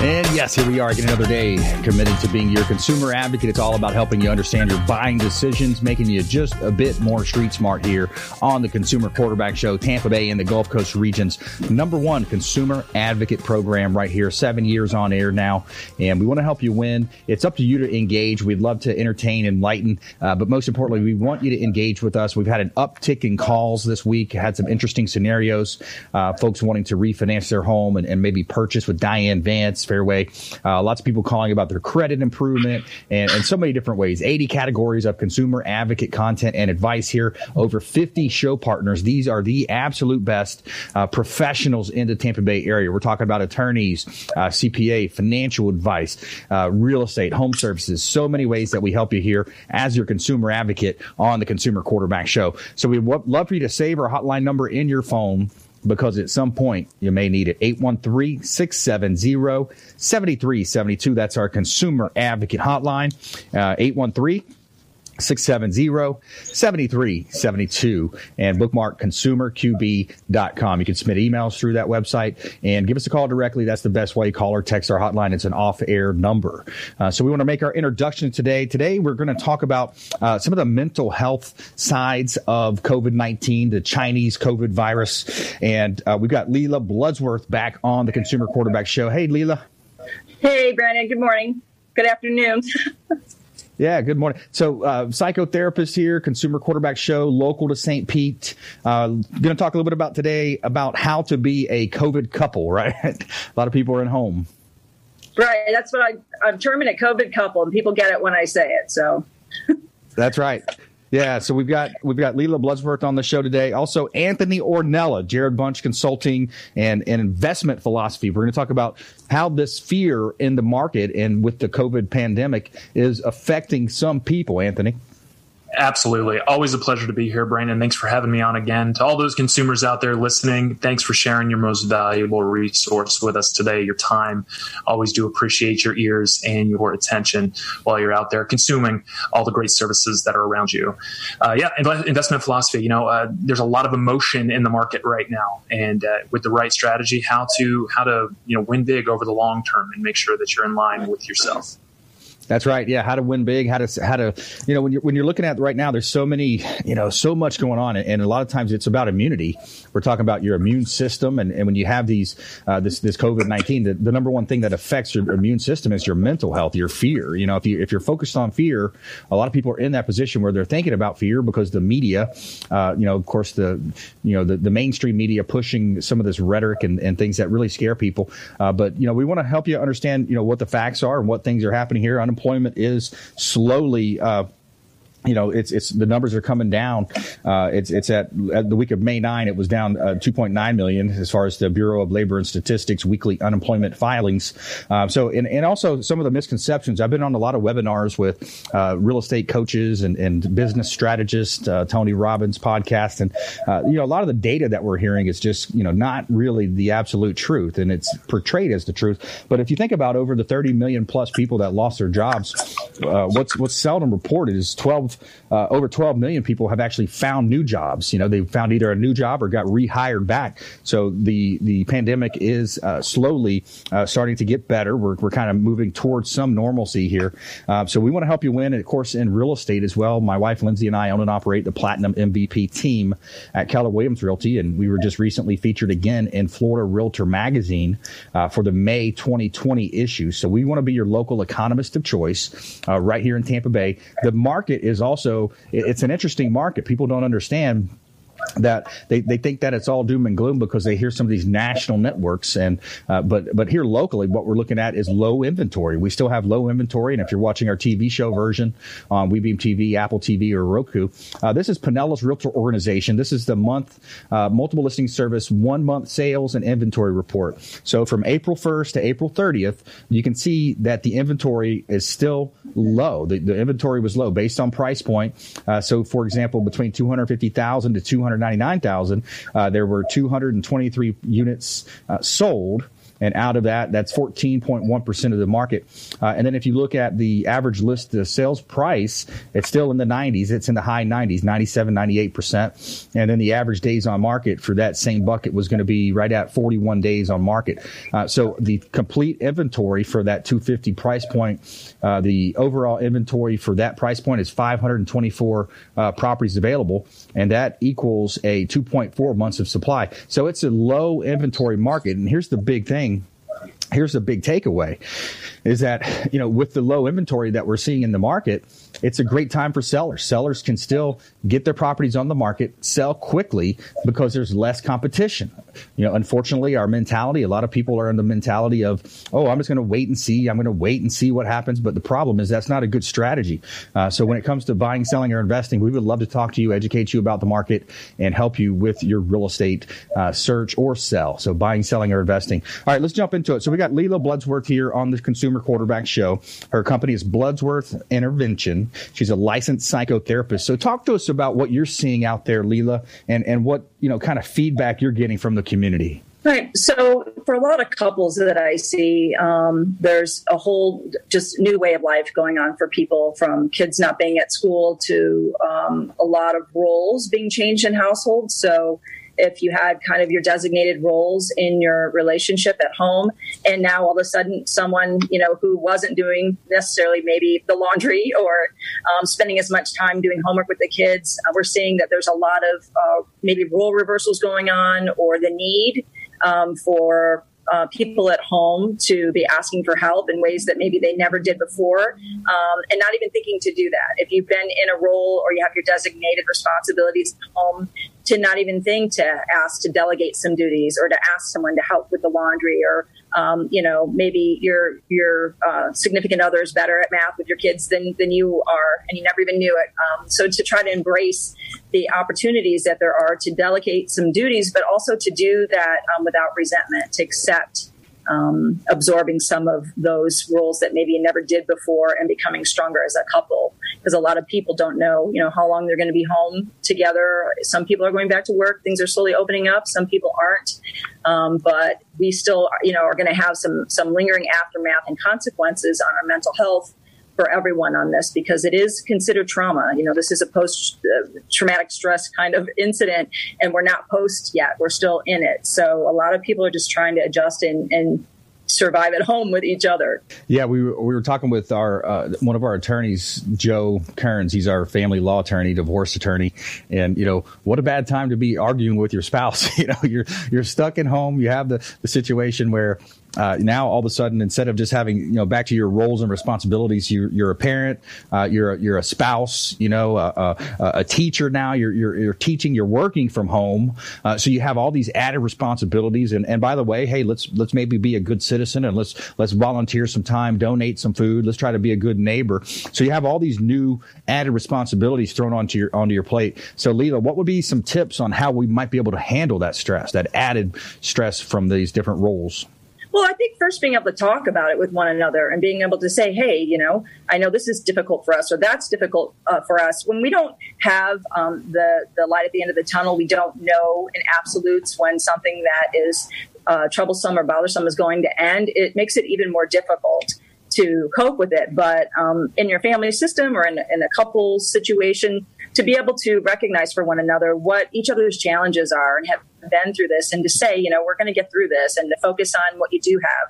And yes, here we are again another day committed to being your consumer advocate. It's all about helping you understand your buying decisions, making you just a bit more street smart here on the Consumer Quarterback Show, Tampa Bay and the Gulf Coast region's number one consumer advocate program right here. Seven years on air now, and we want to help you win. It's up to you to engage. We'd love to entertain, enlighten, uh, but most importantly, we want you to engage with us. We've had an uptick in calls this week, had some interesting scenarios, uh, folks wanting to refinance their home and, and maybe purchase with Diane Vance Fairway. Uh, lots of people calling about their credit improvement and, and so many different ways. 80 categories of consumer advocate content and advice here. Over 50 show partners. These are the absolute best uh, professionals in the Tampa Bay area. We're talking about attorneys, uh, CPA, financial advice, uh, real estate, home services. So many ways that we help you here as your consumer advocate on the Consumer Quarterback Show. So we'd love for you to save our hotline number in your phone because at some point you may need it. 813-670-7372. That's our consumer advocate hotline. Uh, 813 670-7372 and bookmark consumerqb.com. You can submit emails through that website and give us a call directly. That's the best way. Call or text our hotline. It's an off-air number. Uh, so we want to make our introduction today. Today we're going to talk about uh, some of the mental health sides of COVID-19, the Chinese COVID virus. And uh, we've got Lela Bloodsworth back on the Consumer Quarterback Show. Hey, Lela. Hey, Brandon. Good morning. Good afternoon. Yeah, good morning. So, uh, psychotherapist here, Consumer Quarterback Show, local to St. Pete. Uh, going to talk a little bit about today about how to be a COVID couple, right? a lot of people are at home. Right. That's what I, I'm terming a COVID couple, and people get it when I say it. So. That's right. Yeah, so we've got we've got Lela Bloodsworth on the show today. Also, Anthony Ornella, Jarred Bunch Consulting and, and Investment Philosophy. We're going to talk about how this fear in the market and with the COVID pandemic is affecting some people. Anthony. Absolutely. Always a pleasure to be here, Brandon. Thanks for having me on again. To all those consumers out there listening, thanks for sharing your most valuable resource with us today, your time. Always do appreciate your ears and your attention while you're out there consuming all the great services that are around you. Uh, yeah, investment philosophy. You know, uh, there's a lot of emotion in the market right now, and uh, with the right strategy, how to how to you know win big over the long term and make sure that you're in line with yourself. That's right. Yeah, how to win big, how to how to you know when you're when you're looking at right now, there's so many you know so much going on, and a lot of times it's about immunity. We're talking about your immune system, and, and when you have these uh, this this COVID nineteen, the, the number one thing that affects your immune system is your mental health, your fear. You know, if you if you're focused on fear, a lot of people are in that position where they're thinking about fear because the media, uh, you know, of course the you know the, the mainstream media pushing some of this rhetoric and, and things that really scare people. Uh, but you know, we want to help you understand you know what the facts are and what things are happening here unemployment is slowly uh, you know, it's it's the numbers are coming down. Uh, it's it's at, at, the week of May 9, it was down uh, 2.9 million as far as the Bureau of Labor and Statistics weekly unemployment filings. Um, so, and, and also some of the misconceptions. I've been on a lot of webinars with uh, real estate coaches and, and business strategists, uh, Tony Robbins podcast, and uh, you know, a lot of the data that we're hearing is just you know not really the absolute truth, and it's portrayed as the truth. But if you think about over the 30 million plus people that lost their jobs, what's what's seldom reported is 12 uh, over 12 million people have actually found new jobs. You know, they found either a new job or got rehired back. So the the pandemic is uh, slowly uh, starting to get better. We're we're kind of moving towards some normalcy here. Uh, so we want to help you win, and of course in real estate as well. My wife Lindsay and I own and operate the Platinum MVP team at Keller Williams Realty, and we were just recently featured again in Florida Realtor Magazine uh, for the May 2020 issue. So we want to be your local economist of choice uh, right here in Tampa Bay. The market is also it's an interesting market. People don't understand that they, they think that it's all doom and gloom because they hear some of these national networks and uh, but but here locally what we're looking at is low inventory. We still have low inventory. And if you're watching our tv show version on webeam tv apple tv or roku uh, this is Pinellas realtor organization. This is the month uh, multiple listing service one month sales and inventory report. So from april 1st to april 30th you can see that the inventory is still low. The, the inventory was low based on price point. Uh, so for example between 250000 to 200 199,000. Uh, there were 223 units uh, sold and out of that, that's 14.1% of the market. Uh, and then if you look at the average list the sales price, it's still in the 90s. It's in the high 90s, 97, 98%. And then the average days on market for that same bucket was going to be right at 41 days on market. Uh, so the complete inventory for that 250 price point, uh, the overall inventory for that price point is 524 uh, properties available, and that equals a 2.4 months of supply. So it's a low inventory market. And here's the big thing here's the big takeaway is that you know with the low inventory that we're seeing in the market it's a great time for sellers. Sellers can still get their properties on the market sell quickly because there's less competition. You know unfortunately our mentality a lot of people are in the mentality of oh i'm just going to wait and see i'm going to wait and see what happens. But the problem is that's not a good strategy. Uh, so when it comes to buying selling or investing we would love to talk to you educate you about the market and help you with your real estate uh, search or sell. So buying selling or investing. All right let's jump into it. So we got Lela Bloodsworth here on the Consumer Quarterback Show. Her company is Bloodsworth Intervention. She's a licensed psychotherapist. So talk to us about what you're seeing out there, Lela, and, and what, you know, kind of feedback you're getting from the community. Right. So, for a lot of couples that I see, um, there's a whole just new way of life going on for people from kids not being at school to um, a lot of roles being changed in households. So, if you had kind of your designated roles in your relationship at home and now all of a sudden someone you know who wasn't doing necessarily maybe the laundry or um, spending as much time doing homework with the kids uh, we're seeing that there's a lot of uh, maybe role reversals going on or the need um, for uh, people at home to be asking for help in ways that maybe they never did before um, and not even thinking to do that. If you've been in a role or you have your designated responsibilities at home, to not even think to ask to delegate some duties or to ask someone to help with the laundry or um, you know maybe your your uh, significant other is better at math with your kids than than you are and you never even knew it. Um, so to try to embrace the opportunities that there are to delegate some duties but also to do that um, without resentment to accept um, absorbing some of those roles that maybe you never did before and becoming stronger as a couple. Because a lot of people don't know you know how long they're going to be home together. Some people are going back to work things are slowly opening up some people aren't um, but we still you know are going to have some some lingering aftermath and consequences on our mental health for everyone on this because it is considered trauma. You know, this is a post traumatic stress kind of incident, and we're not post yet. We're still in it. So a lot of people are just trying to adjust and, and survive at home with each other. Yeah, we were, we were talking with our uh, one of our attorneys, Joe Kearns. He's our family law attorney, divorce attorney, and you know what a bad time to be arguing with your spouse. you know, you're you're stuck at home. You have the the situation where uh, now all of a sudden instead of just having you know back to your roles and responsibilities you're, you're a parent uh, you're a, you're a spouse you know a, a, a teacher now you're, you're, you're teaching you're working from home. Uh, so you have all these added responsibilities. And, and by the way hey let's let's maybe be a good citizen and let's let's volunteer some time donate some food. Let's try to be a good neighbor. So you have all these new added responsibilities thrown onto your onto your plate. So Lela what would be some tips on how we might be able to handle that stress that added stress from these different roles well, I think first being able to talk about it with one another and being able to say, hey, you know, I know this is difficult for us or that's difficult uh, for us. When we don't have um, the, the light at the end of the tunnel, we don't know in absolutes when something that is uh, troublesome or bothersome is going to end, it makes it even more difficult to cope with it. But um, in your family system or in, in a couple situation, to be able to recognize for one another what each other's challenges are and have been through this and to say, you know, we're going to get through this and to focus on what you do have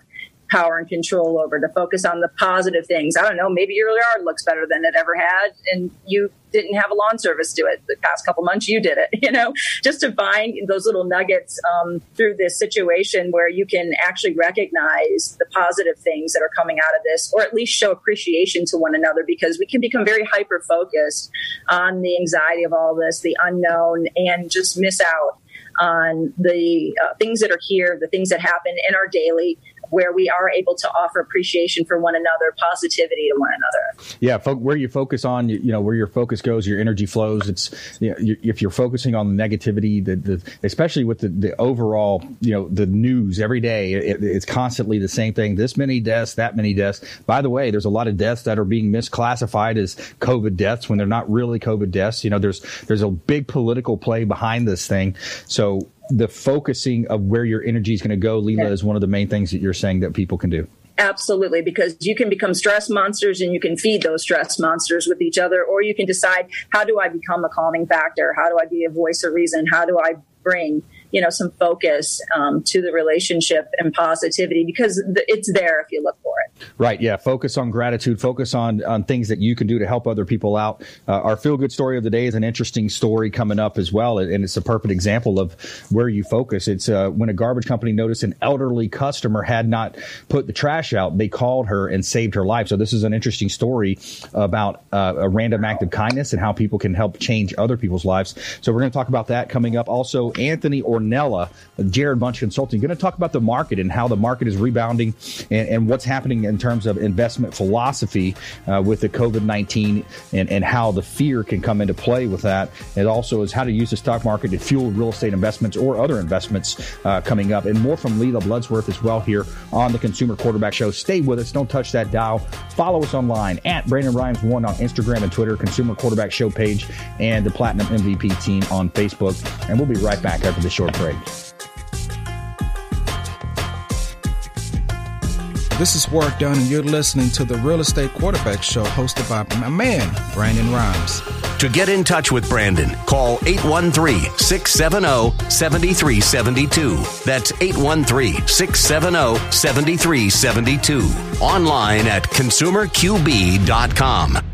power and control over, to focus on the positive things. I don't know, maybe your yard looks better than it ever had, and you didn't have a lawn service do it the past couple months. You did it, you know, just to find those little nuggets um, through this situation where you can actually recognize the positive things that are coming out of this, or at least show appreciation to one another because we can become very hyper focused on the anxiety of all this, the unknown, and just miss out on the uh, things that are here, the things that happen in our daily where we are able to offer appreciation for one another, positivity to one another. Yeah, fo- where you focus on, you, know, where your focus goes, your energy flows. It's you know, you, if you're focusing on the negativity, the, the especially with the, the overall, you know, the news every day, it, it's constantly the same thing. This many deaths, that many deaths. By the way, there's a lot of deaths that are being misclassified as COVID deaths when they're not really COVID deaths. You know, there's there's a big political play behind this thing. So the focusing of where your energy is going to go, Lela, yeah. is one of the main things that you're saying that people can do. Absolutely, because you can become stress monsters and you can feed those stress monsters with each other, or you can decide how do I become a calming factor? How do I be a voice of reason? How do I bring you know some focus um, to the relationship and positivity because it's there if you look for it. Right. Yeah. Focus on gratitude. Focus on on things that you can do to help other people out. Uh, our feel good story of the day is an interesting story coming up as well and it's a perfect example of where you focus. It's uh, when a garbage company noticed an elderly customer had not put the trash out they called her and saved her life. So this is an interesting story about uh, a random act of kindness and how people can help change other people's lives. So we're going to talk about that coming up. Also anthony or Ornella, Jarred Bunch Consulting, going to talk about the market and how the market is rebounding and, and what's happening in terms of investment philosophy uh, with the COVID 19 and, and how the fear can come into play with that. It also is how to use the stock market to fuel real estate investments or other investments uh, coming up. And more from Lela Bloodsworth as well here on the Consumer Quarterback Show. Stay with us. Don't touch that dial. Follow us online at Brandon Rhymes1 on Instagram and Twitter, Consumer Quarterback Show page, and the Platinum MVP team on Facebook. And we'll be right back after the short break. This is Work Done, and you're listening to the Real Estate Quarterback Show hosted by my man, Brandon Rhymes. To get in touch with Brandon, call 813 670 7372. That's 813 670 7372. Online at consumerqb.com.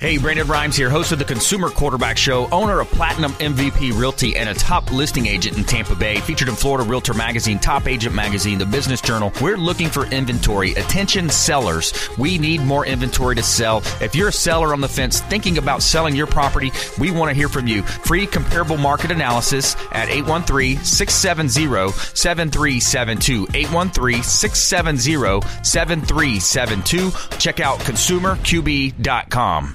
Hey, Brandon Rhymes here, host of the Consumer Quarterback Show, owner of Platinum MVP Realty, and a top listing agent in Tampa Bay, featured in Florida Realtor Magazine, Top Agent Magazine, The Business Journal. We're looking for inventory. Attention sellers. We need more inventory to sell. If you're a seller on the fence thinking about selling your property, we want to hear from you. Free comparable market analysis at 813 670 7372. 813 670 7372. Check out consumerqb.com.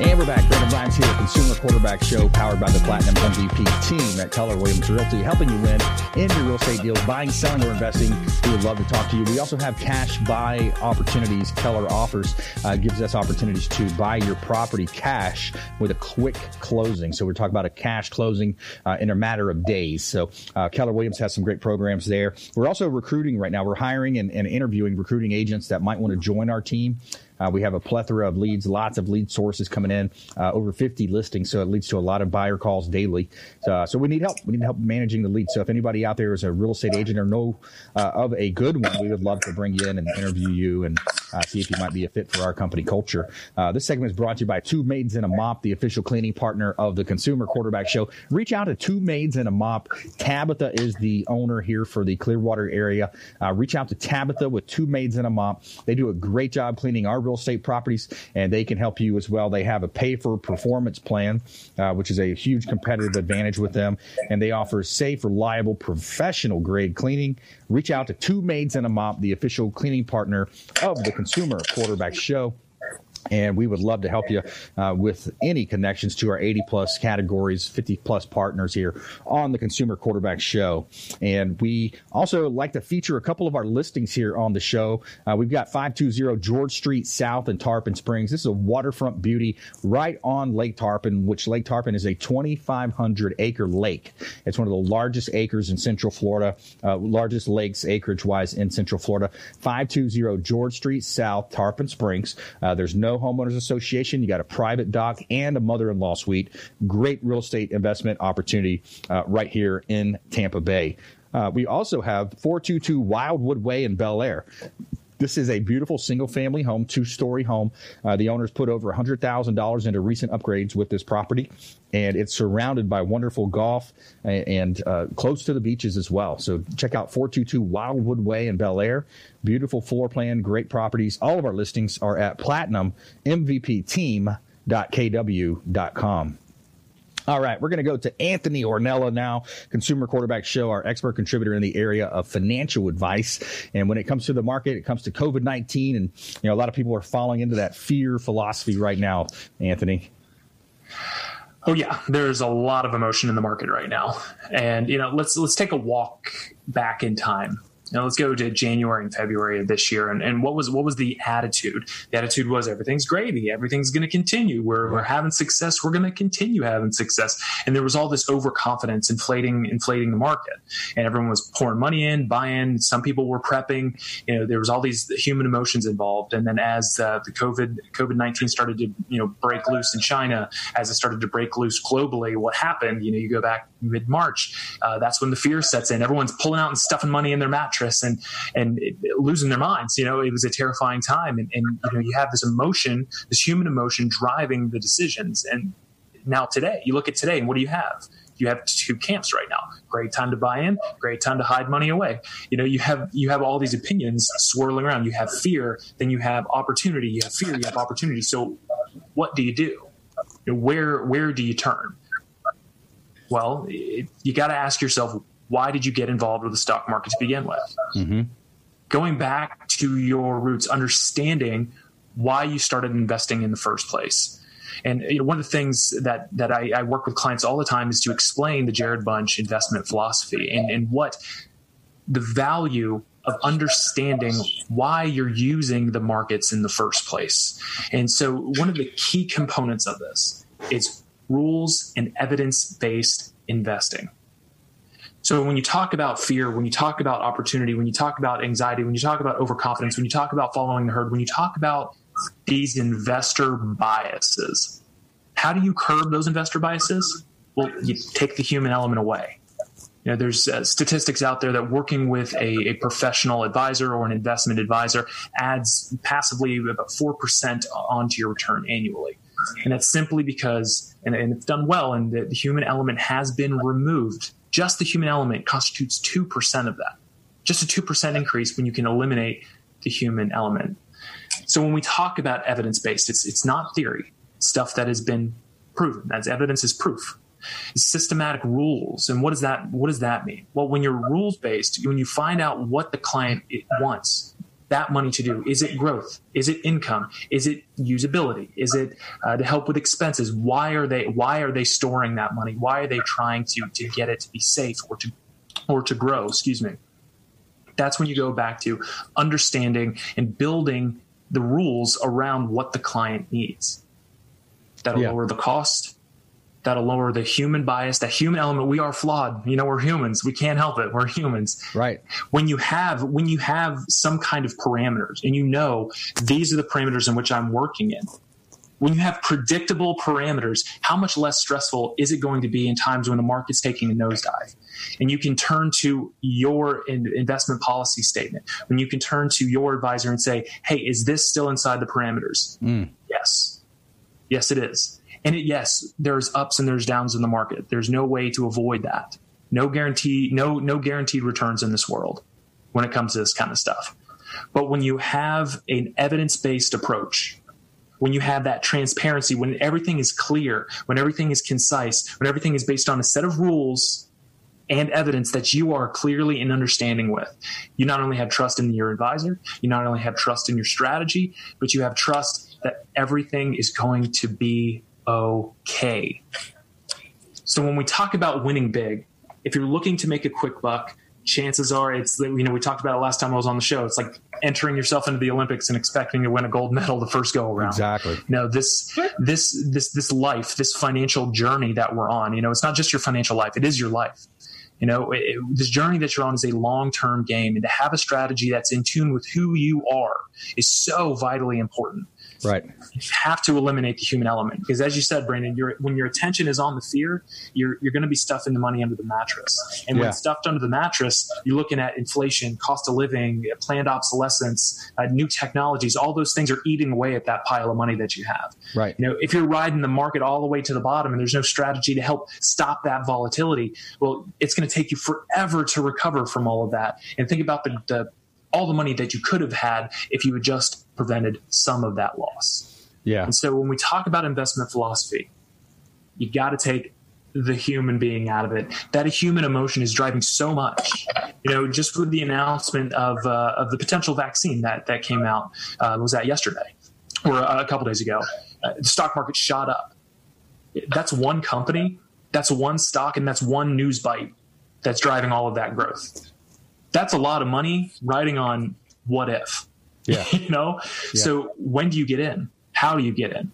And we're back. Brandon Rhymes here, Consumer Quarterback Show, powered by the Platinum MVP team at Keller Williams Realty, helping you win in your real estate deals, buying, selling, or investing. We would love to talk to you. We also have cash buy opportunities. Keller offers uh, gives us opportunities to buy your property cash with a quick closing. So we're talking about a cash closing uh, in a matter of days. So uh, Keller Williams has some great programs there. We're also recruiting right now. We're hiring and, and interviewing recruiting agents that might want to join our team. Uh, we have a plethora of leads, lots of lead sources coming in, uh, over 50 listings. So it leads to a lot of buyer calls daily. Uh, so we need help. We need help managing the leads. So if anybody out there is a real estate agent or know uh, of a good one, we would love to bring you in and interview you and uh, see if you might be a fit for our company culture. Uh, this segment is brought to you by Two Maids and a Mop, the official cleaning partner of the Consumer Quarterback Show. Reach out to Two Maids and a Mop. Tabitha is the owner here for the Clearwater area. Reach out to Tabitha with Two Maids and a Mop. They do a great job cleaning our real estate properties, and they can help you as well. They have a pay for performance plan, uh, which is a huge competitive advantage with them, and they offer safe, reliable, professional grade cleaning. Reach out to Two Maids and a Mop, the official cleaning partner of the Consumer Quarterback Show and we would love to help you uh, with any connections to our 80 plus categories 50 plus partners here on the consumer quarterback show. And we also like to feature a couple of our listings here on the show. Uh, we've got 520 george street south in tarpon springs. This is a waterfront beauty right on lake tarpon which lake tarpon is a 2500 acre lake. It's one of the largest acres in central florida uh, largest lakes acreage wise in central florida. 520 george street south tarpon springs. Uh, there's no homeowners association. You got a private dock and a mother-in-law suite. Great real estate investment opportunity uh, right here in Tampa Bay. Uh, we also have 422 Wildwood Way in Belleair. This is a beautiful single family home, two story home. Uh, the owners put over $100,000 into recent upgrades with this property, and it's surrounded by wonderful golf and, and uh, close to the beaches as well. So check out 422 Wildwood Way in Belleair. Beautiful floor plan, great properties. All of our listings are at platinummvpteam.kw.com. All right, we're going to go to Anthony Ornella now, Consumer Quarterback Show, our expert contributor in the area of financial advice. And when it comes to the market, it comes to COVID 19. And, you know, a lot of people are falling into that fear philosophy right now, Anthony. Oh yeah, there's a lot of emotion in the market right now, and you know, let's let's take a walk back in time. Now let's go to January and February of this year, and, and what was what was the attitude? The attitude was everything's gravy, everything's going to continue. We're we're having success. We're going to continue having success. And there was all this overconfidence, inflating inflating the market, and everyone was pouring money in, buying. Some people were prepping. You know, there was all these human emotions involved. And then as uh, the COVID COVID nineteen started to you know break loose in China, as it started to break loose globally, what happened? You know, you go back mid March, uh, that's when the fear sets in. Everyone's pulling out and stuffing money in their mattress and and losing their minds. You know, it was a terrifying time, and, and you know, you have this emotion, this human emotion, driving the decisions. And now today, you look at today, and what do you have? you have two camps right now. Great time to buy in, great time to hide money away. You know, you have you have all these opinions swirling around. You have fear, then you have opportunity. You have fear, you have opportunity. So, what do you do? Where where do you turn? Well, it, you got to ask yourself, why did you get involved with the stock market to begin with? Mm-hmm. Going back to your roots, understanding why you started investing in the first place. And you know, one of the things that that I, I, work with clients all the time is to explain the Jarred Bunch investment philosophy and, and what the value of understanding why you're using the markets in the first place. And so, one of the key components of this is rules and evidence based investing. So when you talk about fear, when you talk about opportunity, when you talk about anxiety, when you talk about overconfidence, when you talk about following the herd, when you talk about these investor biases, how do you curb those investor biases? Well, you take the human element away. You know, there's uh, statistics out there that working with a, a, professional advisor or an investment advisor adds passively about 4% onto your return annually. And that's simply because, and, and it's done well, and the, the human element has been removed. Just the human element constitutes 2% of that. Just a 2% increase when you can eliminate the human element. So when we talk about evidence based, it's, it's not theory, stuff that has been proven. That's evidence is proof. It's systematic rules. And what does that what does that mean? Well, when you're rules based, when you find out what the client wants, that money to do? Is it growth? Is it income? Is it usability? Is it uh, to help with expenses? Why are they Why are they storing that money? Why are they trying to to get it to be safe or to or to grow? Excuse me. That's when you go back to understanding and building the rules around what the client needs. That'll yeah. lower the cost that'll lower the human bias, that human element. We are flawed. You know, we're humans. We can't help it. We're humans. Right. When you have when you have some kind of parameters and you know these are the parameters in which I'm working in, when you have predictable parameters, how much less stressful is it going to be in times when the market's taking a nosedive? And you can turn to your investment policy statement, when you can turn to your advisor and say, hey, is this still inside the parameters? Mm. Yes. Yes, it is. And it, yes, there's ups and there's downs in the market. There's no way to avoid that. No guarantee, no, no guaranteed returns in this world when it comes to this kind of stuff. But when you have an evidence based approach, when you have that transparency, when everything is clear, when everything is concise, when everything is based on a set of rules and evidence that you are clearly in understanding with. You not only have trust in your advisor, you not only have trust in your strategy, but you have trust that everything is going to be okay. So when we talk about winning big, if you're looking to make a quick buck, chances are it's you know we talked about it last time I was on the show. It's like entering yourself into the Olympics and expecting to win a gold medal the first go around. Exactly. no, this this this this life, this financial journey that we're on. You know, it's not just your financial life; it is your life. You know, it, this journey that you're on is a long term game, and to have a strategy that's in tune with who you are is so vitally important. Right. You have to eliminate the human element because, as you said, Brandon, when your attention is on the fear, you're you're going to be stuffing the money under the mattress. And yeah. when stuffed under the mattress, you're looking at inflation, cost of living, planned obsolescence, uh, new technologies. All those things are eating away at that pile of money that you have. Right. You know, if you're riding the market all the way to the bottom and there's no strategy to help stop that volatility, well, it's going to take you forever to recover from all of that. And think about the, the all the money that you could have had if you had just prevented some of that loss. Yeah. And so when we talk about investment philosophy, you got to take the human being out of it. That human emotion is driving so much. You know, just with the announcement of uh, of the potential vaccine that that came out uh, was that yesterday or a couple days ago, uh, the stock market shot up. That's one company, that's one stock, and that's one news bite that's driving all of that growth that's a lot of money riding on what if. Yeah. you know? Yeah. So when do you get in? How do you get in?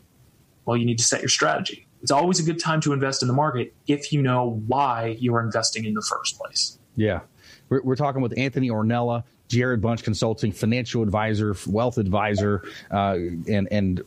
Well, you need to set your strategy. It's always a good time to invest in the market if you know why you are investing in the first place. Yeah. We're, we're talking with Anthony Ornella, Jarred Bunch Consulting, financial advisor, wealth advisor, uh, and and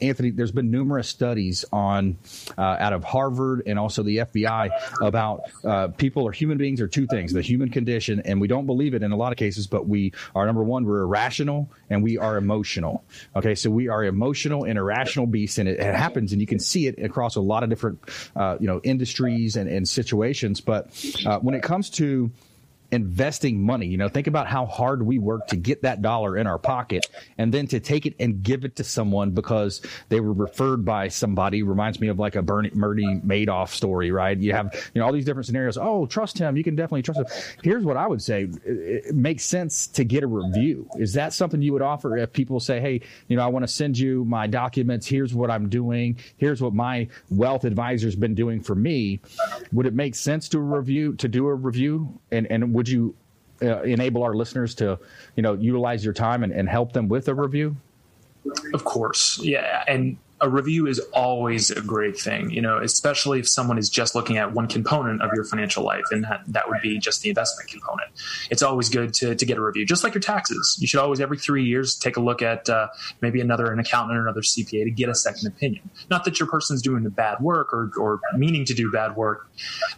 Anthony, there's been numerous studies on uh, out of Harvard and also the FBI about uh, people or human beings are two things: the human condition, and we don't believe it in a lot of cases, but we are number one, we're irrational and we are emotional. Okay, so we are emotional and irrational beasts, and it, it happens, and you can see it across a lot of different uh, you know industries and, and situations. But uh, when it comes to investing money. You know, think about how hard we work to get that dollar in our pocket and then to take it and give it to someone because they were referred by somebody reminds me of like a Bernie, Bernie Madoff story, right? You have, you know, all these different scenarios. Oh, trust him. You can definitely trust him. Here's what I would say. It, it makes sense to get a review. Is that something you would offer if people say, Hey, you know, I want to send you my documents. Here's what I'm doing. Here's what my wealth advisor's been doing for me. Would it make sense to review, to do a review and, and would you uh, enable our listeners to, you know, utilize your time and, and help them with a review? Of course, yeah, and a review is always a great thing, you know, especially if someone is just looking at one component of your financial life, and that, that would be just the investment component. It's always good to, to get a review, just like your taxes. You should always, every three years, take a look at uh, maybe another an accountant or another CPA to get a second opinion. Not that your person's doing the bad work or, or meaning to do bad work,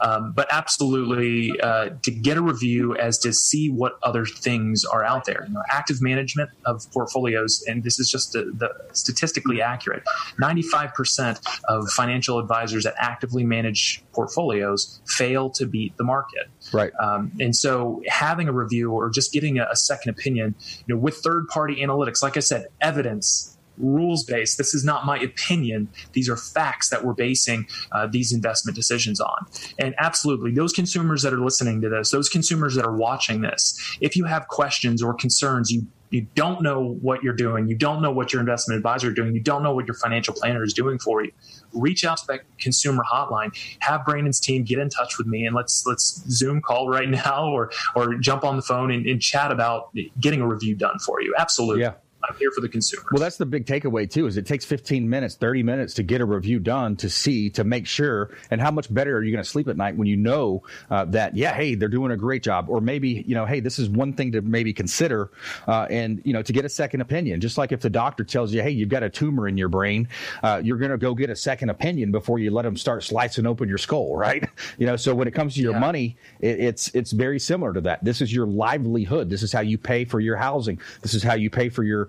um, but absolutely uh, to get a review as to see what other things are out there. You know, active management of portfolios, and this is just the, the statistically accurate 95% of financial advisors that actively manage portfolios fail to beat the market. Right. Um, and so having a review or just getting a, a second opinion, you know, with third party analytics, like I said, evidence, rules based. This is not my opinion. These are facts that we're basing uh, these investment decisions on. And absolutely, those consumers that are listening to this, those consumers that are watching this, if you have questions or concerns, you you don't know what you're doing, you don't know what your investment advisor is doing, you don't know what your financial planner is doing for you, reach out to that consumer hotline. Have Brandon's team get in touch with me and let's let's Zoom call right now or or jump on the phone and, and chat about getting a review done for you. Absolutely. Yeah. I'm here for the consumer. Well, that's the big takeaway too. Is it takes 15 minutes, 30 minutes to get a review done to see to make sure, and how much better are you going to sleep at night when you know uh, that yeah, hey, they're doing a great job, or maybe you know, hey, this is one thing to maybe consider, uh, and you know, to get a second opinion. Just like if the doctor tells you, hey, you've got a tumor in your brain, uh, you're going to go get a second opinion before you let them start slicing open your skull, right? You know, so when it comes to your yeah. money, it, it's it's very similar to that. This is your livelihood. This is how you pay for your housing. This is how you pay for your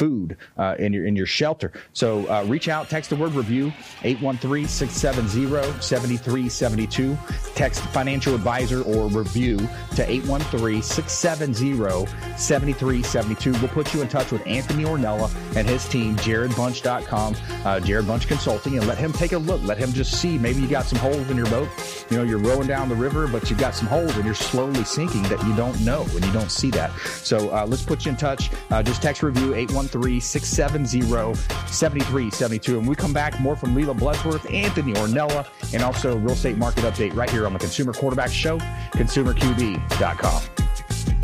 food uh, in your in your shelter. So uh, reach out, text the word review 813-670-7372. Text financial advisor or review to 813-670-7372. We'll put you in touch with Anthony Ornella and his team, jarredbunch.com, uh, Jarred Bunch Consulting, and let him take a look. Let him just see. Maybe you got some holes in your boat. You know, you're rowing down the river, but you've got some holes and you're slowly sinking that you don't know and you don't see that. So uh, let's put you in touch. Uh, just text review 813 813 670 7372. And we come back more from Lela Bloodsworth, Anthony Ornella, and also real estate market update right here on the Consumer Quarterback Show, consumerqb.com.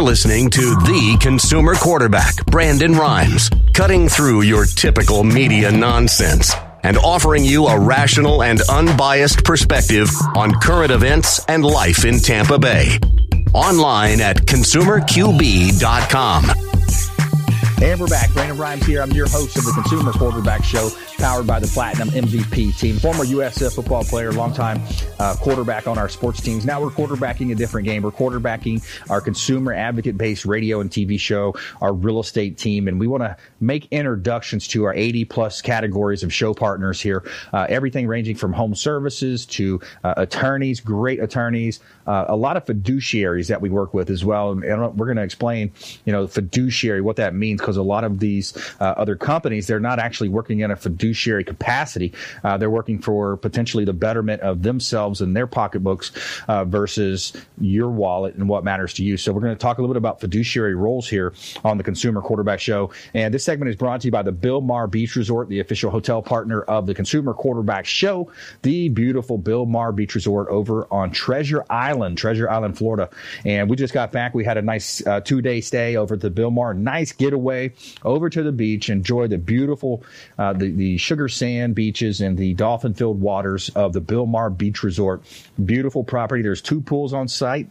You're listening to the consumer quarterback, Brandon Rhymes, cutting through your typical media nonsense and offering you a rational and unbiased perspective on current events and life in Tampa Bay. Online at consumerqb.com. And we're back. Brandon Rhymes here. I'm your host of the Consumer Quarterback Show, powered by the Platinum MVP team. Former USF football player, longtime uh, quarterback on our sports teams. Now we're quarterbacking a different game. We're quarterbacking our consumer advocate based radio and TV show, our real estate team. And we want to make introductions to our 80 plus categories of show partners here. Uh, everything ranging from home services to uh, attorneys, great attorneys, uh, a lot of fiduciaries that we work with as well. And, and we're going to explain, you know, fiduciary, what that means because a lot of these uh, other companies, they're not actually working in a fiduciary capacity. Uh, they're working for potentially the betterment of themselves and their pocketbooks uh, versus your wallet and what matters to you. So we're going to talk a little bit about fiduciary roles here on the Consumer Quarterback Show. And this segment is brought to you by the Bilmar Beach Resort, the official hotel partner of the Consumer Quarterback Show, the beautiful Bilmar Beach Resort over on Treasure Island, Treasure Island, Florida. And we just got back. We had a nice uh, two day stay over at the Bilmar. Nice getaway over to the beach, enjoy the beautiful, uh, the, the sugar sand beaches and the dolphin filled waters of the Bilmar Beach Resort. Beautiful property. There's two pools on site.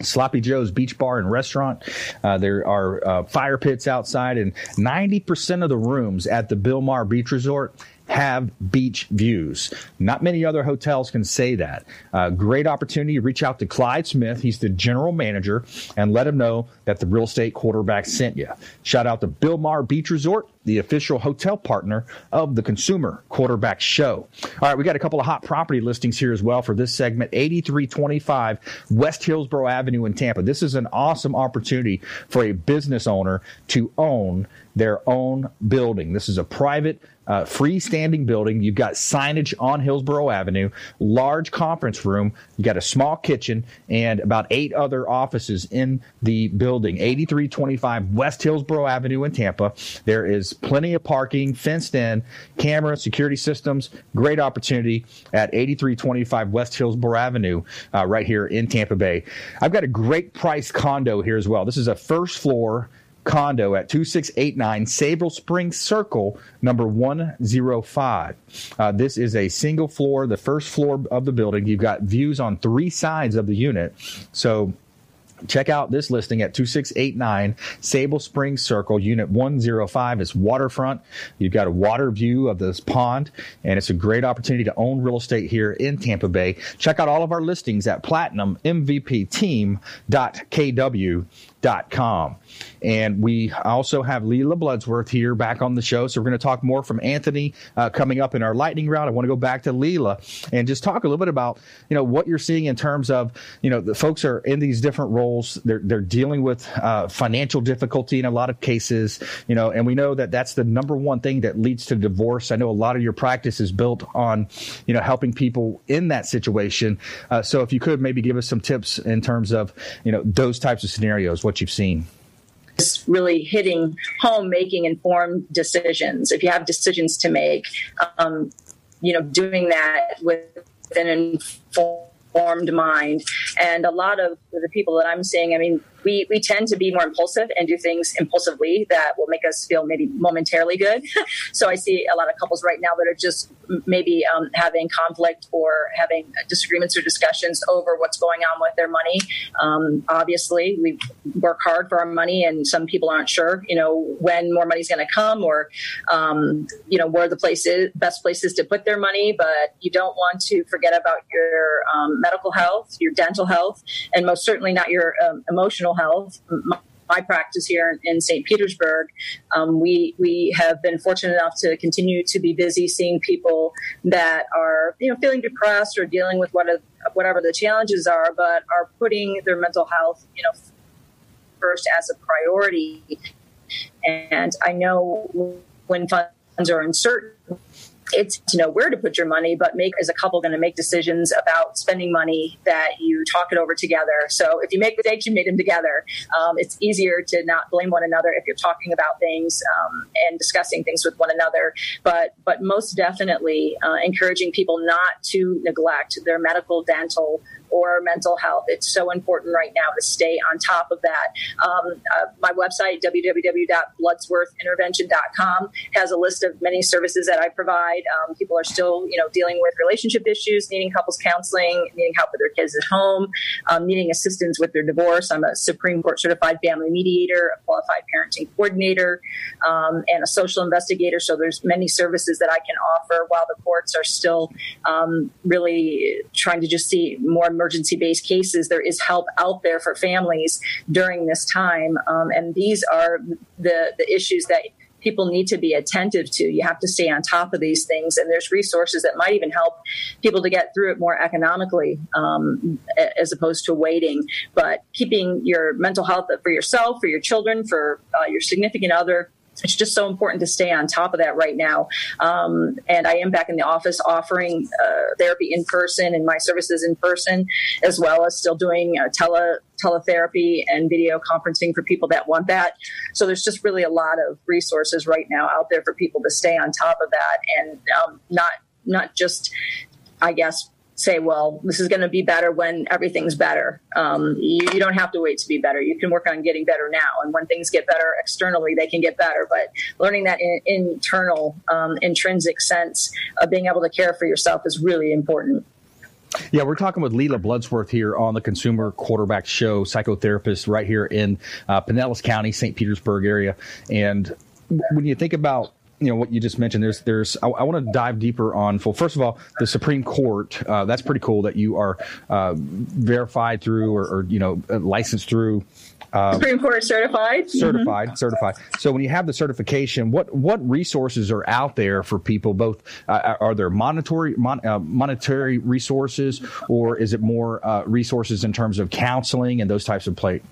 Sloppy Joe's Beach Bar and Restaurant. Uh, there are uh, fire pits outside, and 90% of the rooms at the Bilmar Beach Resort have beach views. Not many other hotels can say that. Uh, great opportunity. To Reach out to Clyde Smith. He's the general manager and let him know that the real estate quarterback sent you. Shout out to Bilmar Beach Resort, the official hotel partner of the Consumer Quarterback Show. All right, we got a couple of hot property listings here as well for this segment 8325 West Hillsborough Avenue in Tampa. This is an awesome opportunity for a business owner to own their own building. This is a private uh, freestanding building. You've got signage on Hillsborough Avenue, large conference room. You got a small kitchen and about eight other offices in the building. 8325 West Hillsborough Avenue in Tampa. There is plenty of parking, fenced in, camera, security systems. Great opportunity at 8325 West Hillsborough Avenue, uh, right here in Tampa Bay. I've got a great price condo here as well. This is a first floor condo at 2689 Sable Springs Circle, number 105. Uh, this is a single floor, the first floor of the building. You've got views on three sides of the unit. So Check out this listing at 2689 Sable Springs Circle, Unit 105. It's waterfront. You've got a water view of this pond, and it's a great opportunity to own real estate here in Tampa Bay. Check out all of our listings at platinummvpteam.kw com. And we also have Lela Bloodsworth here back on the show. So we're going to talk more from Anthony uh, coming up in our lightning round. I want to go back to Lela and just talk a little bit about, you know, what you're seeing in terms of, you know, the folks are in these different roles. They're, they're dealing with uh, financial difficulty in a lot of cases, you know, and we know that that's the number one thing that leads to divorce. I know a lot of your practice is built on, you know, helping people in that situation. Uh, so if you could maybe give us some tips in terms of, you know, those types of scenarios, what you've seen really hitting home making informed decisions. If you have decisions to make um, you know doing that with an informed mind. And a lot of the people that i'm seeing i mean we, we tend to be more impulsive and do things impulsively that will make us feel maybe momentarily good. so I see a lot of couples right now that are just maybe um, having conflict or having disagreements or discussions over what's going on with their money. Um, obviously, we work hard for our money, and some people aren't sure, you know, when more money is going to come or, um, you know, where the places best places to put their money. But you don't want to forget about your um, medical health, your dental health, and most certainly not your um, emotional health. My, my practice here in, St. Petersburg, um, we we have been fortunate enough to continue to be busy seeing people that are you know feeling depressed or dealing with what whatever the challenges are, but are putting their mental health you know first as a priority. And I know when funds are uncertain it's to know where to put your money, but make as a couple going to make decisions about spending money that you talk it over together. So if you make mistakes, you made them together. Um, it's easier to not blame one another if you're talking about things um, and discussing things with one another. But but most definitely uh, encouraging people not to neglect their medical, dental, or mental health. It's so important right now to stay on top of that. Um, uh, my website, www.bloodsworthintervention.com, has a list of many services that I provide. Um, people are still, you know, dealing with relationship issues, needing couples counseling, needing help with their kids at home, um, needing assistance with their divorce. I'm a Supreme Court certified family mediator, a qualified parenting coordinator, um, and a social investigator. So there's many services that I can offer while the courts are still um, really trying to just see more emergency based cases, there is help out there for families during this time. Um, and these are the, the issues that people need to be attentive to. You have to stay on top of these things, and there's resources that might even help people to get through it more economically um, as opposed to waiting. But keeping your mental health for yourself, for your children, for uh, your significant other it's just so important to stay on top of that right now. Um, and I am back in the office offering uh, therapy in person and my services in person, as well as still doing uh, tele teletherapy and video conferencing for people that want that. So there's just really a lot of resources right now out there for people to stay on top of that and um, not not just I guess say, well, this is going to be better when everything's better. Um, you, you, don't have to wait to be better. You can work on getting better now. And when things get better externally, they can get better. But learning that in, internal, um, intrinsic sense of being able to care for yourself is really important. Yeah, we're talking with Lela Bloodsworth here on the Consumer Quarterback Show, psychotherapist right here in uh, Pinellas County, St. Petersburg area. And when you think about you know what you just mentioned. There's there's I, I want to dive deeper on. Well, first of all, the Supreme Court. Uh, that's pretty cool that you are uh, verified through or, or, you know uh, licensed through. Uh, Supreme Court certified. Certified, mm-hmm. certified. So when you have the certification, what what resources are out there for people? Both uh, are there monetary mon, uh, monetary resources, or is it more resources in terms of counseling and those types of play?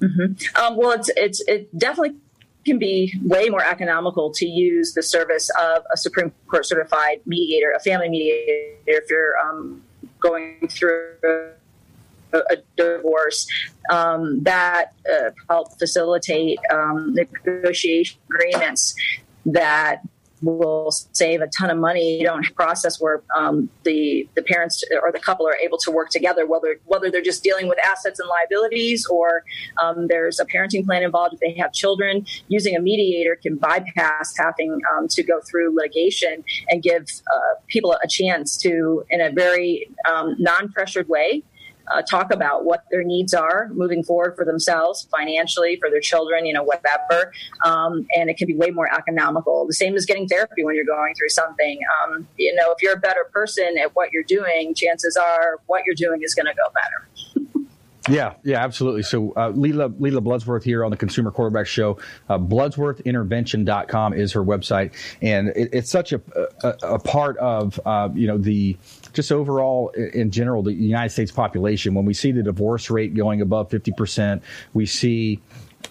Mm-hmm. Um, well, it's it's it definitely can be way more economical to use the service of a Supreme Court certified mediator, a family mediator, if you're um, going through a, a divorce um, that uh, help facilitate um, negotiation agreements that will save a ton of money. You don't have a process where um, the the parents or the couple are able to work together, whether whether they're just dealing with assets and liabilities or um, there's a parenting plan involved if they have children. Using a mediator can bypass having um, to go through litigation and give uh, people a chance to, in a very um, non-pressured way, uh, talk about what their needs are moving forward for themselves, financially, for their children, you know, whatever. Um, and it can be way more economical. The same as getting therapy when you're going through something. Um, you know, if you're a better person at what you're doing, chances are what you're doing is going to go better. Yeah, yeah, absolutely. So uh, Lela, Lela Bloodsworth here on the Consumer Quarterback Show. Uh, BloodsworthIntervention.com is her website, and it, it's such a, a, a part of uh, you know the just overall in general the United States population. When we see the divorce rate going above fifty percent, we see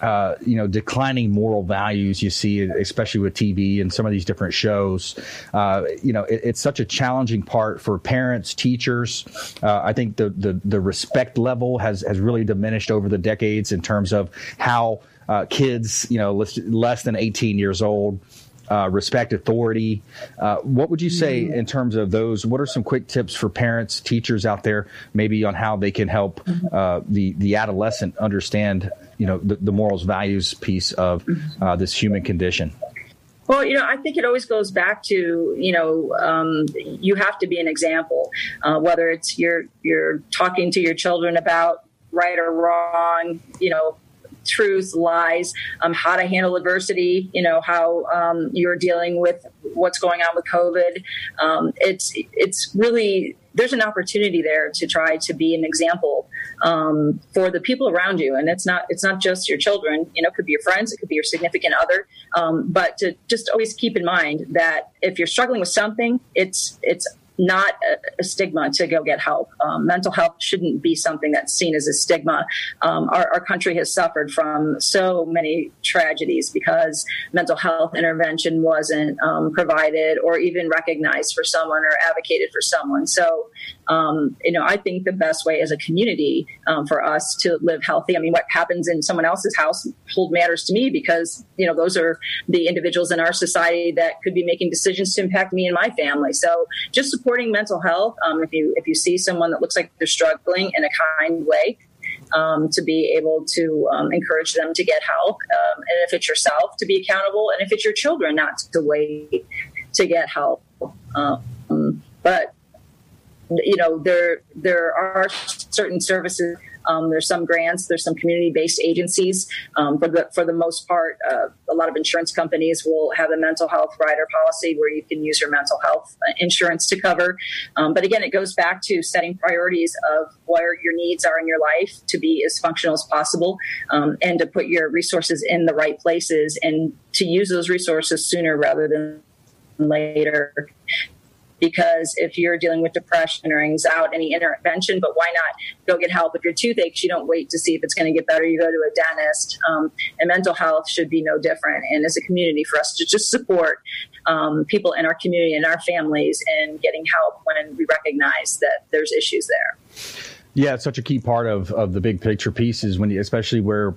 uh, you know, declining moral values you see, especially with TV and some of these different shows. Uh, you know, it, it's such a challenging part for parents, teachers. Uh, I think the, the, the respect level has has really diminished over the decades in terms of how uh, kids, you know, less, less than 18 years old. Uh, respect authority. Uh, what would you say mm-hmm. in terms of those? What are some quick tips for parents, teachers out there, maybe on how they can help mm-hmm. uh, the the adolescent understand you know the, the morals values piece of uh, this human condition well, you know, I think it always goes back to you know um, you have to be an example, uh, whether it's you're you're talking to your children about right or wrong, you know, truth, lies, um, how to handle adversity, you know, how um, you're dealing with what's going on with COVID. Um, it's it's really there's an opportunity there to try to be an example um, for the people around you, and it's not it's not just your children. You know, it could be your friends, it could be your significant other, um, but to just always keep in mind that if you're struggling with something, it's it's not a, stigma to go get help. Um, mental health shouldn't be something that's seen as a stigma. Um, our, our, country has suffered from so many tragedies because mental health intervention wasn't um, provided or even recognized for someone or advocated for someone. So um, you know, I think the best way as a community um, for us to live healthy. I mean, what happens in someone else's house hold matters to me because you know those are the individuals in our society that could be making decisions to impact me and my family. So, just supporting mental health. Um, if you if you see someone that looks like they're struggling in a kind way, um, to be able to um, encourage them to get help. Um, and if it's yourself, to be accountable. And if it's your children, not to wait to get help. Um, but you know there there are certain services um, there's some grants there's some community-based agencies. Um, for the for the most part uh, a lot of insurance companies will have a mental health rider policy where you can use your mental health uh, insurance to cover. Um, but again it goes back to setting priorities of where your needs are in your life to be as functional as possible um, and to put your resources in the right places and to use those resources sooner rather than later because if you're dealing with depression or anxiety, any intervention, but why not go get help? If your tooth aches, you don't wait to see if it's going to get better. You go to a dentist. Um, and mental health should be no different. And as a community, for us to just support um, people in our community and our families in getting help when we recognize that there's issues there. Yeah, it's such a key part of, of the big picture pieces when you, especially where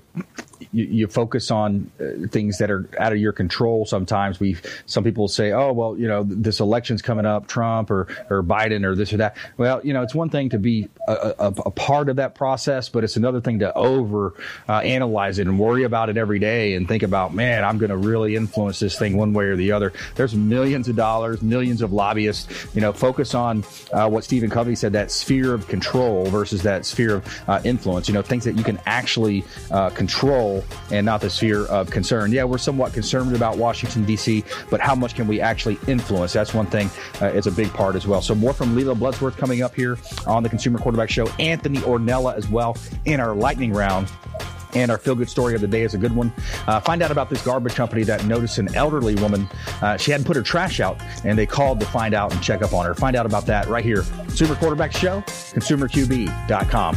you, you focus on uh, things that are out of your control. Sometimes we, some people say, "Oh, well, you know, this election's coming up, Trump or or Biden or this or that." Well, you know, it's one thing to be a, a, a part of that process, but it's another thing to over uh, analyze it and worry about it every day and think about, man, I'm going to really influence this thing one way or the other. There's millions of dollars, millions of lobbyists. You know, focus on uh, what Stephen Covey said: that sphere of control versus that sphere of uh, influence. You know, things that you can actually uh, control and not the sphere of concern. Yeah, we're somewhat concerned about Washington, D.C., but how much can we actually influence? That's one thing. Uh, it's a big part as well. So more from Lela Bloodsworth coming up here on the Consumer Quarterback Show. Anthony Ornella as well in our lightning round. And our feel good story of the day is a good one. Uh, find out about this garbage company that noticed an elderly woman. Uh, she hadn't put her trash out, and they called to find out and check up on her. Find out about that right here. Consumer Quarterback Show, consumerqb.com.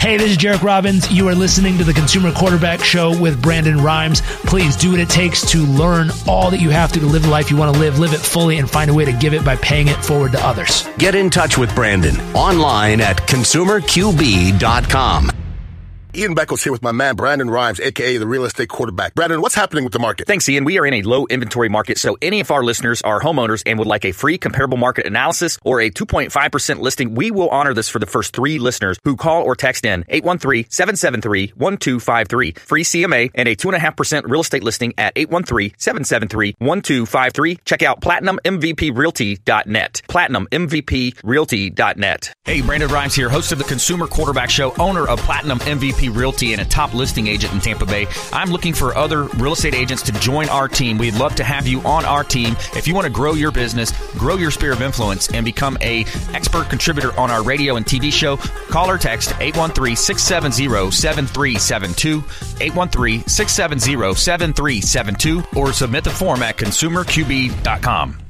Hey, this is Jairek Robbins. You are listening to the Consumer Quarterback Show with Brandon Rhymes. Please do what it takes to learn all that you have to to live the life you want to live, live it fully, and find a way to give it by paying it forward to others. Get in touch with Brandon online at consumerqb.com. Ian Beckles here with my man Brandon Rhymes, aka the real estate quarterback. Brandon, what's happening with the market? Thanks, Ian. We are in a low inventory market, so any of our listeners are homeowners and would like a free comparable market analysis or a 2.5% listing, we will honor this for the first three listeners who call or text in 813-773-1253. Free CMA and a 2.5% real estate listing at 813-773-1253. Check out PlatinumMVPRealty.net. PlatinumMVPRealty.net. Hey, Brandon Rhymes here, host of the Consumer Quarterback Show, owner of Platinum MVP Realty and a top listing agent in Tampa Bay. I'm looking for other real estate agents to join our team. We'd love to have you on our team. If you want to grow your business, grow your sphere of influence, and become a expert contributor on our radio and TV show, call or text 813-670-7372, 813-670-7372, or submit the form at consumerqb.com.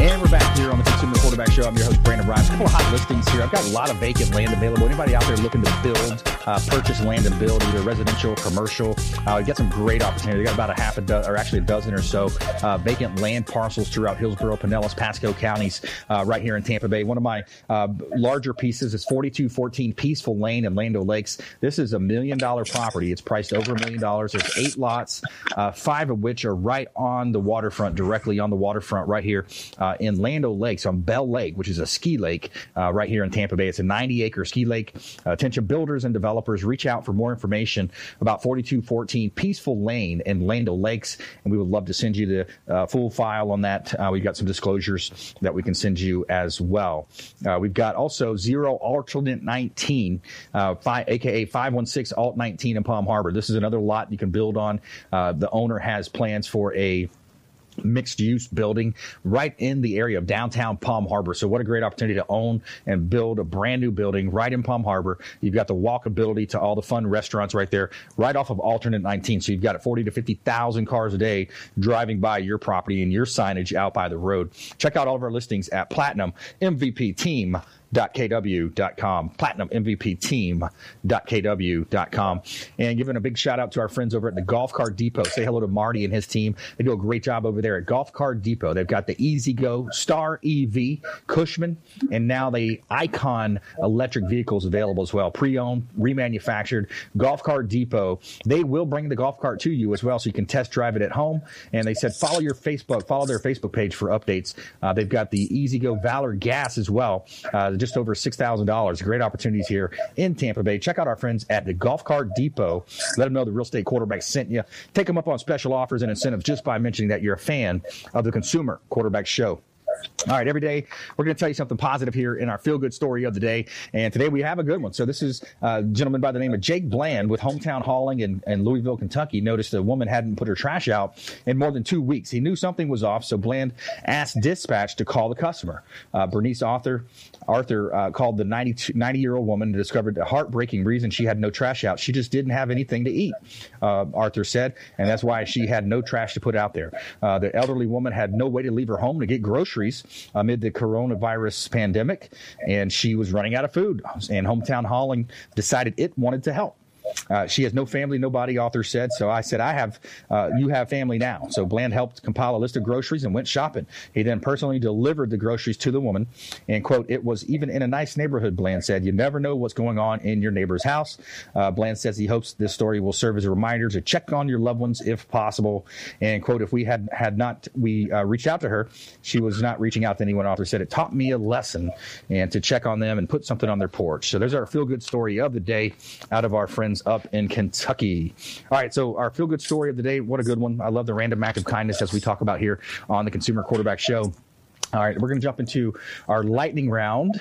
And we're back here on the Consumer Quarterback Show. I'm your host, Brandon Rhymes. A couple of hot listings here. I've got a lot of vacant land available. Anybody out there looking to build, uh, purchase land and build, either residential, commercial, uh, you got some great opportunity. We got about a half a dozen, or actually a dozen or so uh, vacant land parcels throughout Hillsborough, Pinellas, Pasco counties, uh, right here in Tampa Bay. One of my uh, larger pieces is 4214 Peaceful Lane in Land Lakes. This is a million dollar property. It's priced over a million dollars. There's eight lots, uh, five of which are right on the waterfront, directly on the waterfront, right here uh, in Land Lakes on Bell Lake, which is a ski lake uh, right here in Tampa Bay. It's a 90 acre ski lake. Uh, attention builders and developers, reach out for more information about 4214 Peaceful Lane in Land O' Lakes, and we would love to send you the uh, full file on that. Uh, we've got some disclosures that we can send you as well. We've got also Zero Alternate 19, five, aka 516 Alt 19 in Palm Harbor. This is another lot you can build on. the owner has plans for a mixed use building right in the area of downtown Palm Harbor. So what a great opportunity to own and build a brand new building right in Palm Harbor. You've got the walkability to all the fun restaurants right there, right off of alternate 19. So you've got 40 to 50,000 cars a day driving by your property and your signage out by the road. Check out all of our listings at Platinum MVP Team kw.com, platinum MVP team.kw.com. And giving a big shout out to our friends over at the Golf Car Depot. Say hello to Marty and his team. They do a great job over there at Golf Car Depot. They've got the E-Z-GO, Star EV, Cushman, and now the Icon electric vehicles available as well. Pre owned, remanufactured. Golf Car Depot. They will bring the golf cart to you as well so you can test drive it at home. And they said follow your Facebook, follow their Facebook page for updates. Uh, they've got the E-Z-GO Valor gas as well. Uh, just over $6,000. Great opportunities here in Tampa Bay. Check out our friends at the Golf Cart Depot. Let them know the real estate quarterback sent you. Take them up on special offers and incentives just by mentioning that you're a fan of the Consumer Quarterback Show. All right, every day we're going to tell you something positive here in our feel good story of the day. And today we have a good one. So, this is a gentleman by the name of Jake Bland with Hometown Hauling in, in Louisville, Kentucky. Noticed a woman hadn't put her trash out in more than two weeks. He knew something was off, so Bland asked dispatch to call the customer. Uh, Bernice Arthur, Arthur uh, called the 90, 90 year old woman and discovered a heartbreaking reason she had no trash out. She just didn't have anything to eat, uh, Arthur said, and that's why she had no trash to put out there. Uh, the elderly woman had no way to leave her home to get groceries amid the coronavirus pandemic, and she was running out of food. And Hometown Hauling decided it wanted to help. Uh, she has no family, nobody, Arthur said. So I said, I have, uh, you have family now. So Bland helped compile a list of groceries and went shopping. He then personally delivered the groceries to the woman. And, quote, it was even in a nice neighborhood, Bland said. You never know what's going on in your neighbor's house. Uh, Bland says he hopes this story will serve as a reminder to check on your loved ones if possible. And, quote, if we had, had not, we uh, reached out to her, she was not reaching out to anyone. Arthur said it taught me a lesson and to check on them and put something on their porch. So there's our feel good story of the day out of our friends up in Kentucky. All right, so our feel good story of the day. What a good one. I love the random act of kindness as we talk about here on the Consumer Quarterback Show. All right, we're going to jump into our lightning round.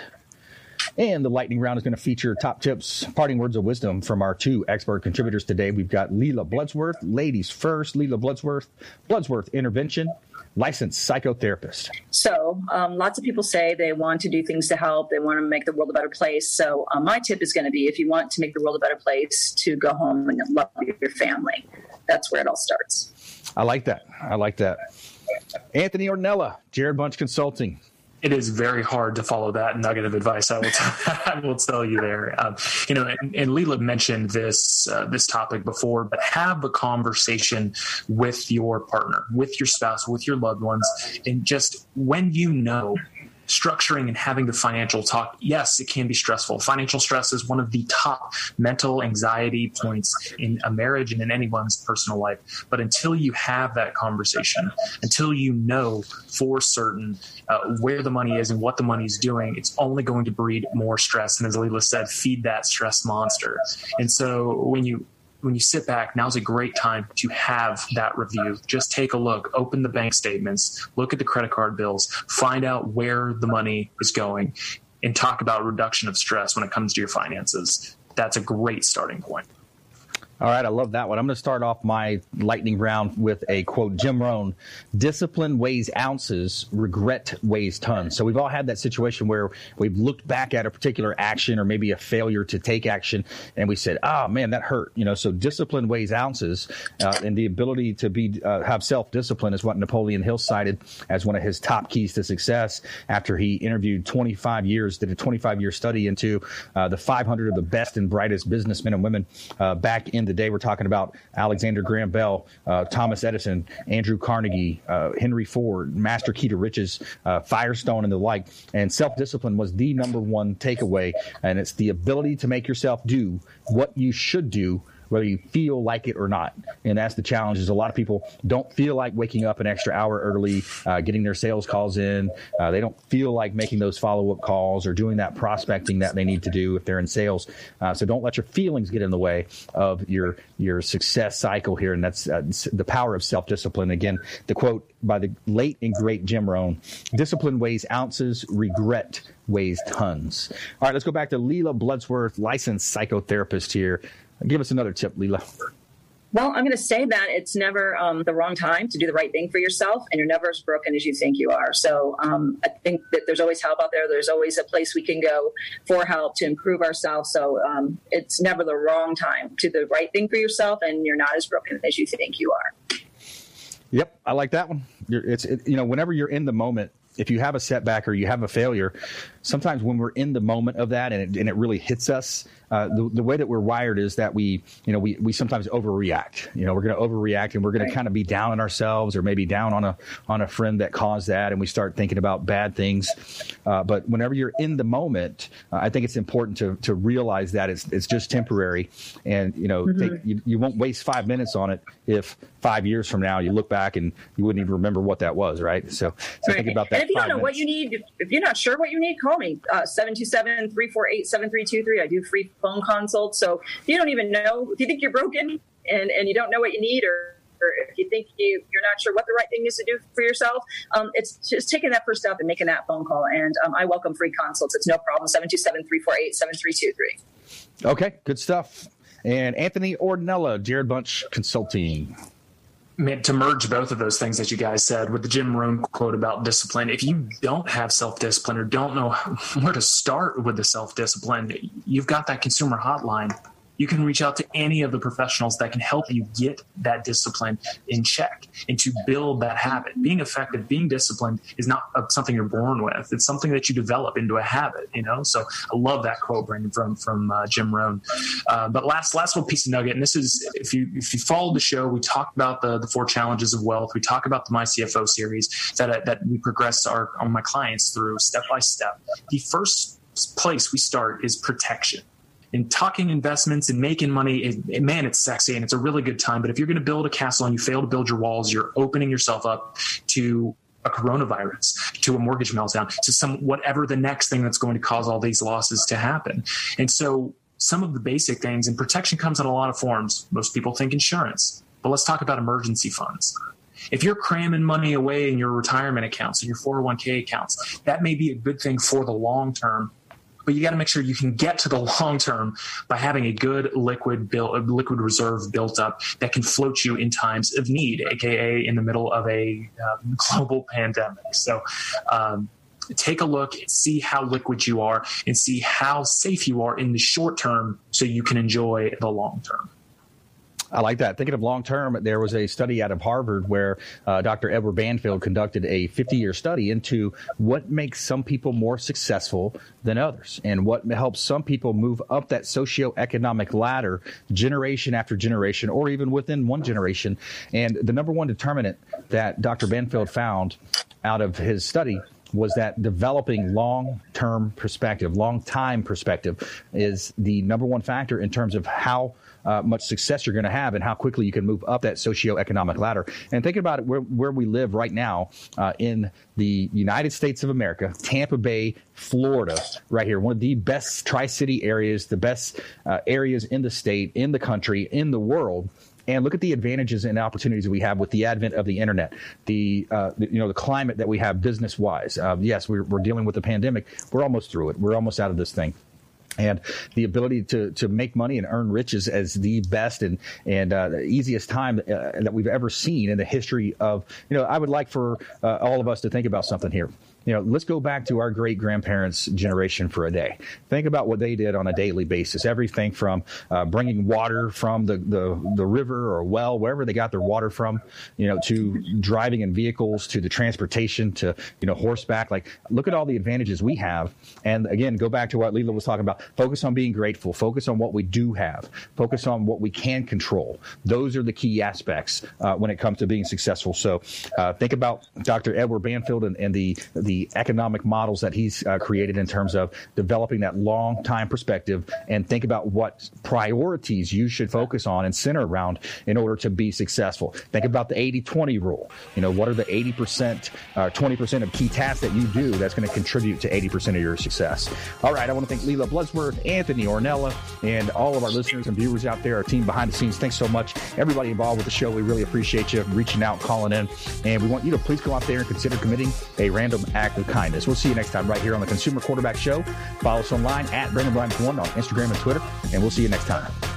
And the lightning round is going to feature top tips, parting words of wisdom from our two expert contributors today. We've got Lela Bloodsworth, ladies first, Lela Bloodsworth, Bloodsworth Intervention, licensed psychotherapist. So, um, lots of people say they want to do things to help, they want to make the world a better place. So, um, my tip is going to be if you want to make the world a better place, to go home and love your family. That's where it all starts. I like that. I like that. Anthony Ornella, Jarred Bunch Consulting it is very hard to follow that nugget of advice. I will, t- I will tell you there. Um, you know, and, and Lela mentioned this uh, this topic before, but have a conversation with your partner, with your spouse, with your loved ones, and just when you know structuring and having the financial talk, yes, it can be stressful. Financial stress is one of the top mental anxiety points in a marriage and in anyone's personal life. But until you have that conversation, until you know for certain uh, where the money is and what the money is doing, it's only going to breed more stress. And as Alila said, feed that stress monster. And so when you when you sit back, now's a great time to have that review. Just take a look, open the bank statements, look at the credit card bills, find out where the money is going, and talk about reduction of stress when it comes to your finances. That's a great starting point. All right, I love that one. I'm going to start off my lightning round with a quote Jim Rohn Discipline weighs ounces, regret weighs tons. So we've all had that situation where we've looked back at a particular action or maybe a failure to take action and we said, oh man, that hurt. You know, so discipline weighs ounces uh, and the ability to be uh, have self discipline is what Napoleon Hill cited as one of his top keys to success after he interviewed 25 years, did a 25 year study into uh, the 500 of the best and brightest businessmen and women uh, back in today. We're talking about Alexander Graham Bell, uh, Thomas Edison, Andrew Carnegie, uh, Henry Ford, Master Key to Riches, uh, Firestone, and the like. And self discipline was the number one takeaway. And it's the ability to make yourself do what you should do whether you feel like it or not. And that's the challenge is a lot of people don't feel like waking up an extra hour early, uh, getting their sales calls in. Uh, they don't feel like making those follow up calls or doing that prospecting that they need to do if they're in sales. Uh, so don't let your feelings get in the way of your, your success cycle here. And that's uh, the power of self discipline. Again, the quote by the late and great Jim Rohn, discipline weighs ounces, regret weighs tons. All right, let's go back to Lela Bloodsworth, licensed psychotherapist here. Give us another tip, Lela. Well, I'm going to say that it's never um, the wrong time to do the right thing for yourself, and you're never as broken as you think you are. So um, I think that there's always help out there. There's always a place we can go for help to improve ourselves. So um, it's never the wrong time to do the right thing for yourself, and you're not as broken as you think you are. Yep, I like that one. You're, it's it, you know whenever you're in the moment, if you have a setback or you have a failure, sometimes when we're in the moment of that and it, and it really hits us, uh, the, the way that we're wired is that we, you know, we, we sometimes overreact. You know, we're going to overreact and we're going right. to kind of be down on ourselves or maybe down on a on a friend that caused that, and we start thinking about bad things. Uh, but whenever you're in the moment, uh, I think it's important to to realize that it's it's just temporary, and you know, mm-hmm. think, you, you won't waste five minutes on it if five years from now you look back and you wouldn't even remember what that was, right? So, so right. think about that. And if you don't know minutes. what you need, if you're not sure what you need, call me uh, 727 348 7323. I do free phone consults. So if you don't even know, if you think you're broken and, and you don't know what you need or or if you think you, you're not sure what the right thing is to do for yourself, um, it's just taking that first step and making that phone call. And um, I welcome free consults. It's no problem. 727 348 7323. Okay, good stuff. And Anthony Ornella, Jarred Bunch Consulting to merge both of those things that you guys said with the Jim Rohn quote about discipline, if you don't have self discipline or don't know where to start with the self discipline, you've got that consumer hotline you can reach out to any of the professionals that can help you get that discipline in check and to build that habit. Being effective, being disciplined is not something you're born with. It's something that you develop into a habit, you know? So I love that quote, Brandon, from, from uh, Jim Rohn. Uh, but last, last little piece of nugget, and this is, if you, if you followed the show, we talked about the, the four challenges of wealth. We talk about the My CFO series that, that we progress our, on my clients through step by step. The first place we start is protection and talking investments and making money, it, man, it's sexy and it's a really good time. But if you're going to build a castle and you fail to build your walls, you're opening yourself up to a coronavirus, to a mortgage meltdown, to some whatever the next thing that's going to cause all these losses to happen. And so some of the basic things and protection comes in a lot of forms. Most people think insurance, but let's talk about emergency funds. If you're cramming money away in your retirement accounts and your 401k accounts, that may be a good thing for the long term but you got to make sure you can get to the long term by having a good liquid build, liquid reserve built up that can float you in times of need, aka in the middle of a uh, global pandemic. So. Um, take a look see how liquid you are and see how safe you are in the short term so you can enjoy the long term I like that. Thinking of long term, there was a study out of Harvard where uh, Dr. Edward Banfield conducted a 50 year study into what makes some people more successful than others and what helps some people move up that socioeconomic ladder generation after generation or even within one generation. And the number one determinant that Dr. Banfield found out of his study was that developing long term perspective, long time perspective is the number one factor in terms of how uh, much success you're going to have and how quickly you can move up that socioeconomic ladder. And thinking about it, where, where we live right now uh, in the United States of America, Tampa Bay, Florida, right here, one of the best Tri City areas, the best uh, areas in the state, in the country, in the world and look at the advantages and opportunities we have with the advent of the internet, the, uh, the you know the climate that we have business wise. Uh, yes, we're, we're dealing with the pandemic. We're almost through it. We're almost out of this thing and the ability to to make money and earn riches as the best and and uh, the easiest time uh, that we've ever seen in the history of you know I would like for uh, all of us to think about something here you know, let's go back to our great grandparents' generation for a day. Think about what they did on a daily basis. Everything from uh, bringing water from the, the, the river or well, wherever they got their water from, you know, to driving in vehicles, to the transportation, to, you know, horseback. Like, look at all the advantages we have. And again, go back to what Lela was talking about. Focus on being grateful. Focus on what we do have. Focus on what we can control. Those are the key aspects uh, when it comes to being successful. So uh, think about Dr. Edward Banfield and, and the, the economic models that he's uh, created in terms of developing that long time perspective and think about what priorities you should focus on and center around in order to be successful. Think about the 80 20 rule. You know, what are the 80%, uh, 20% of key tasks that you do that's going to contribute to 80% of your success? All right. I want to thank Lela Bloodsworth, Anthony Ornella, and all of our listeners and viewers out there, our team behind the scenes. Thanks so much. Everybody involved with the show, we really appreciate you reaching out, calling in. And we want you to please go out there and consider committing a random act act of kindness. We'll see you next time right here on the Consumer Quarterback Show. Follow us online at Brandon Rhymes One on Instagram and Twitter, and we'll see you next time.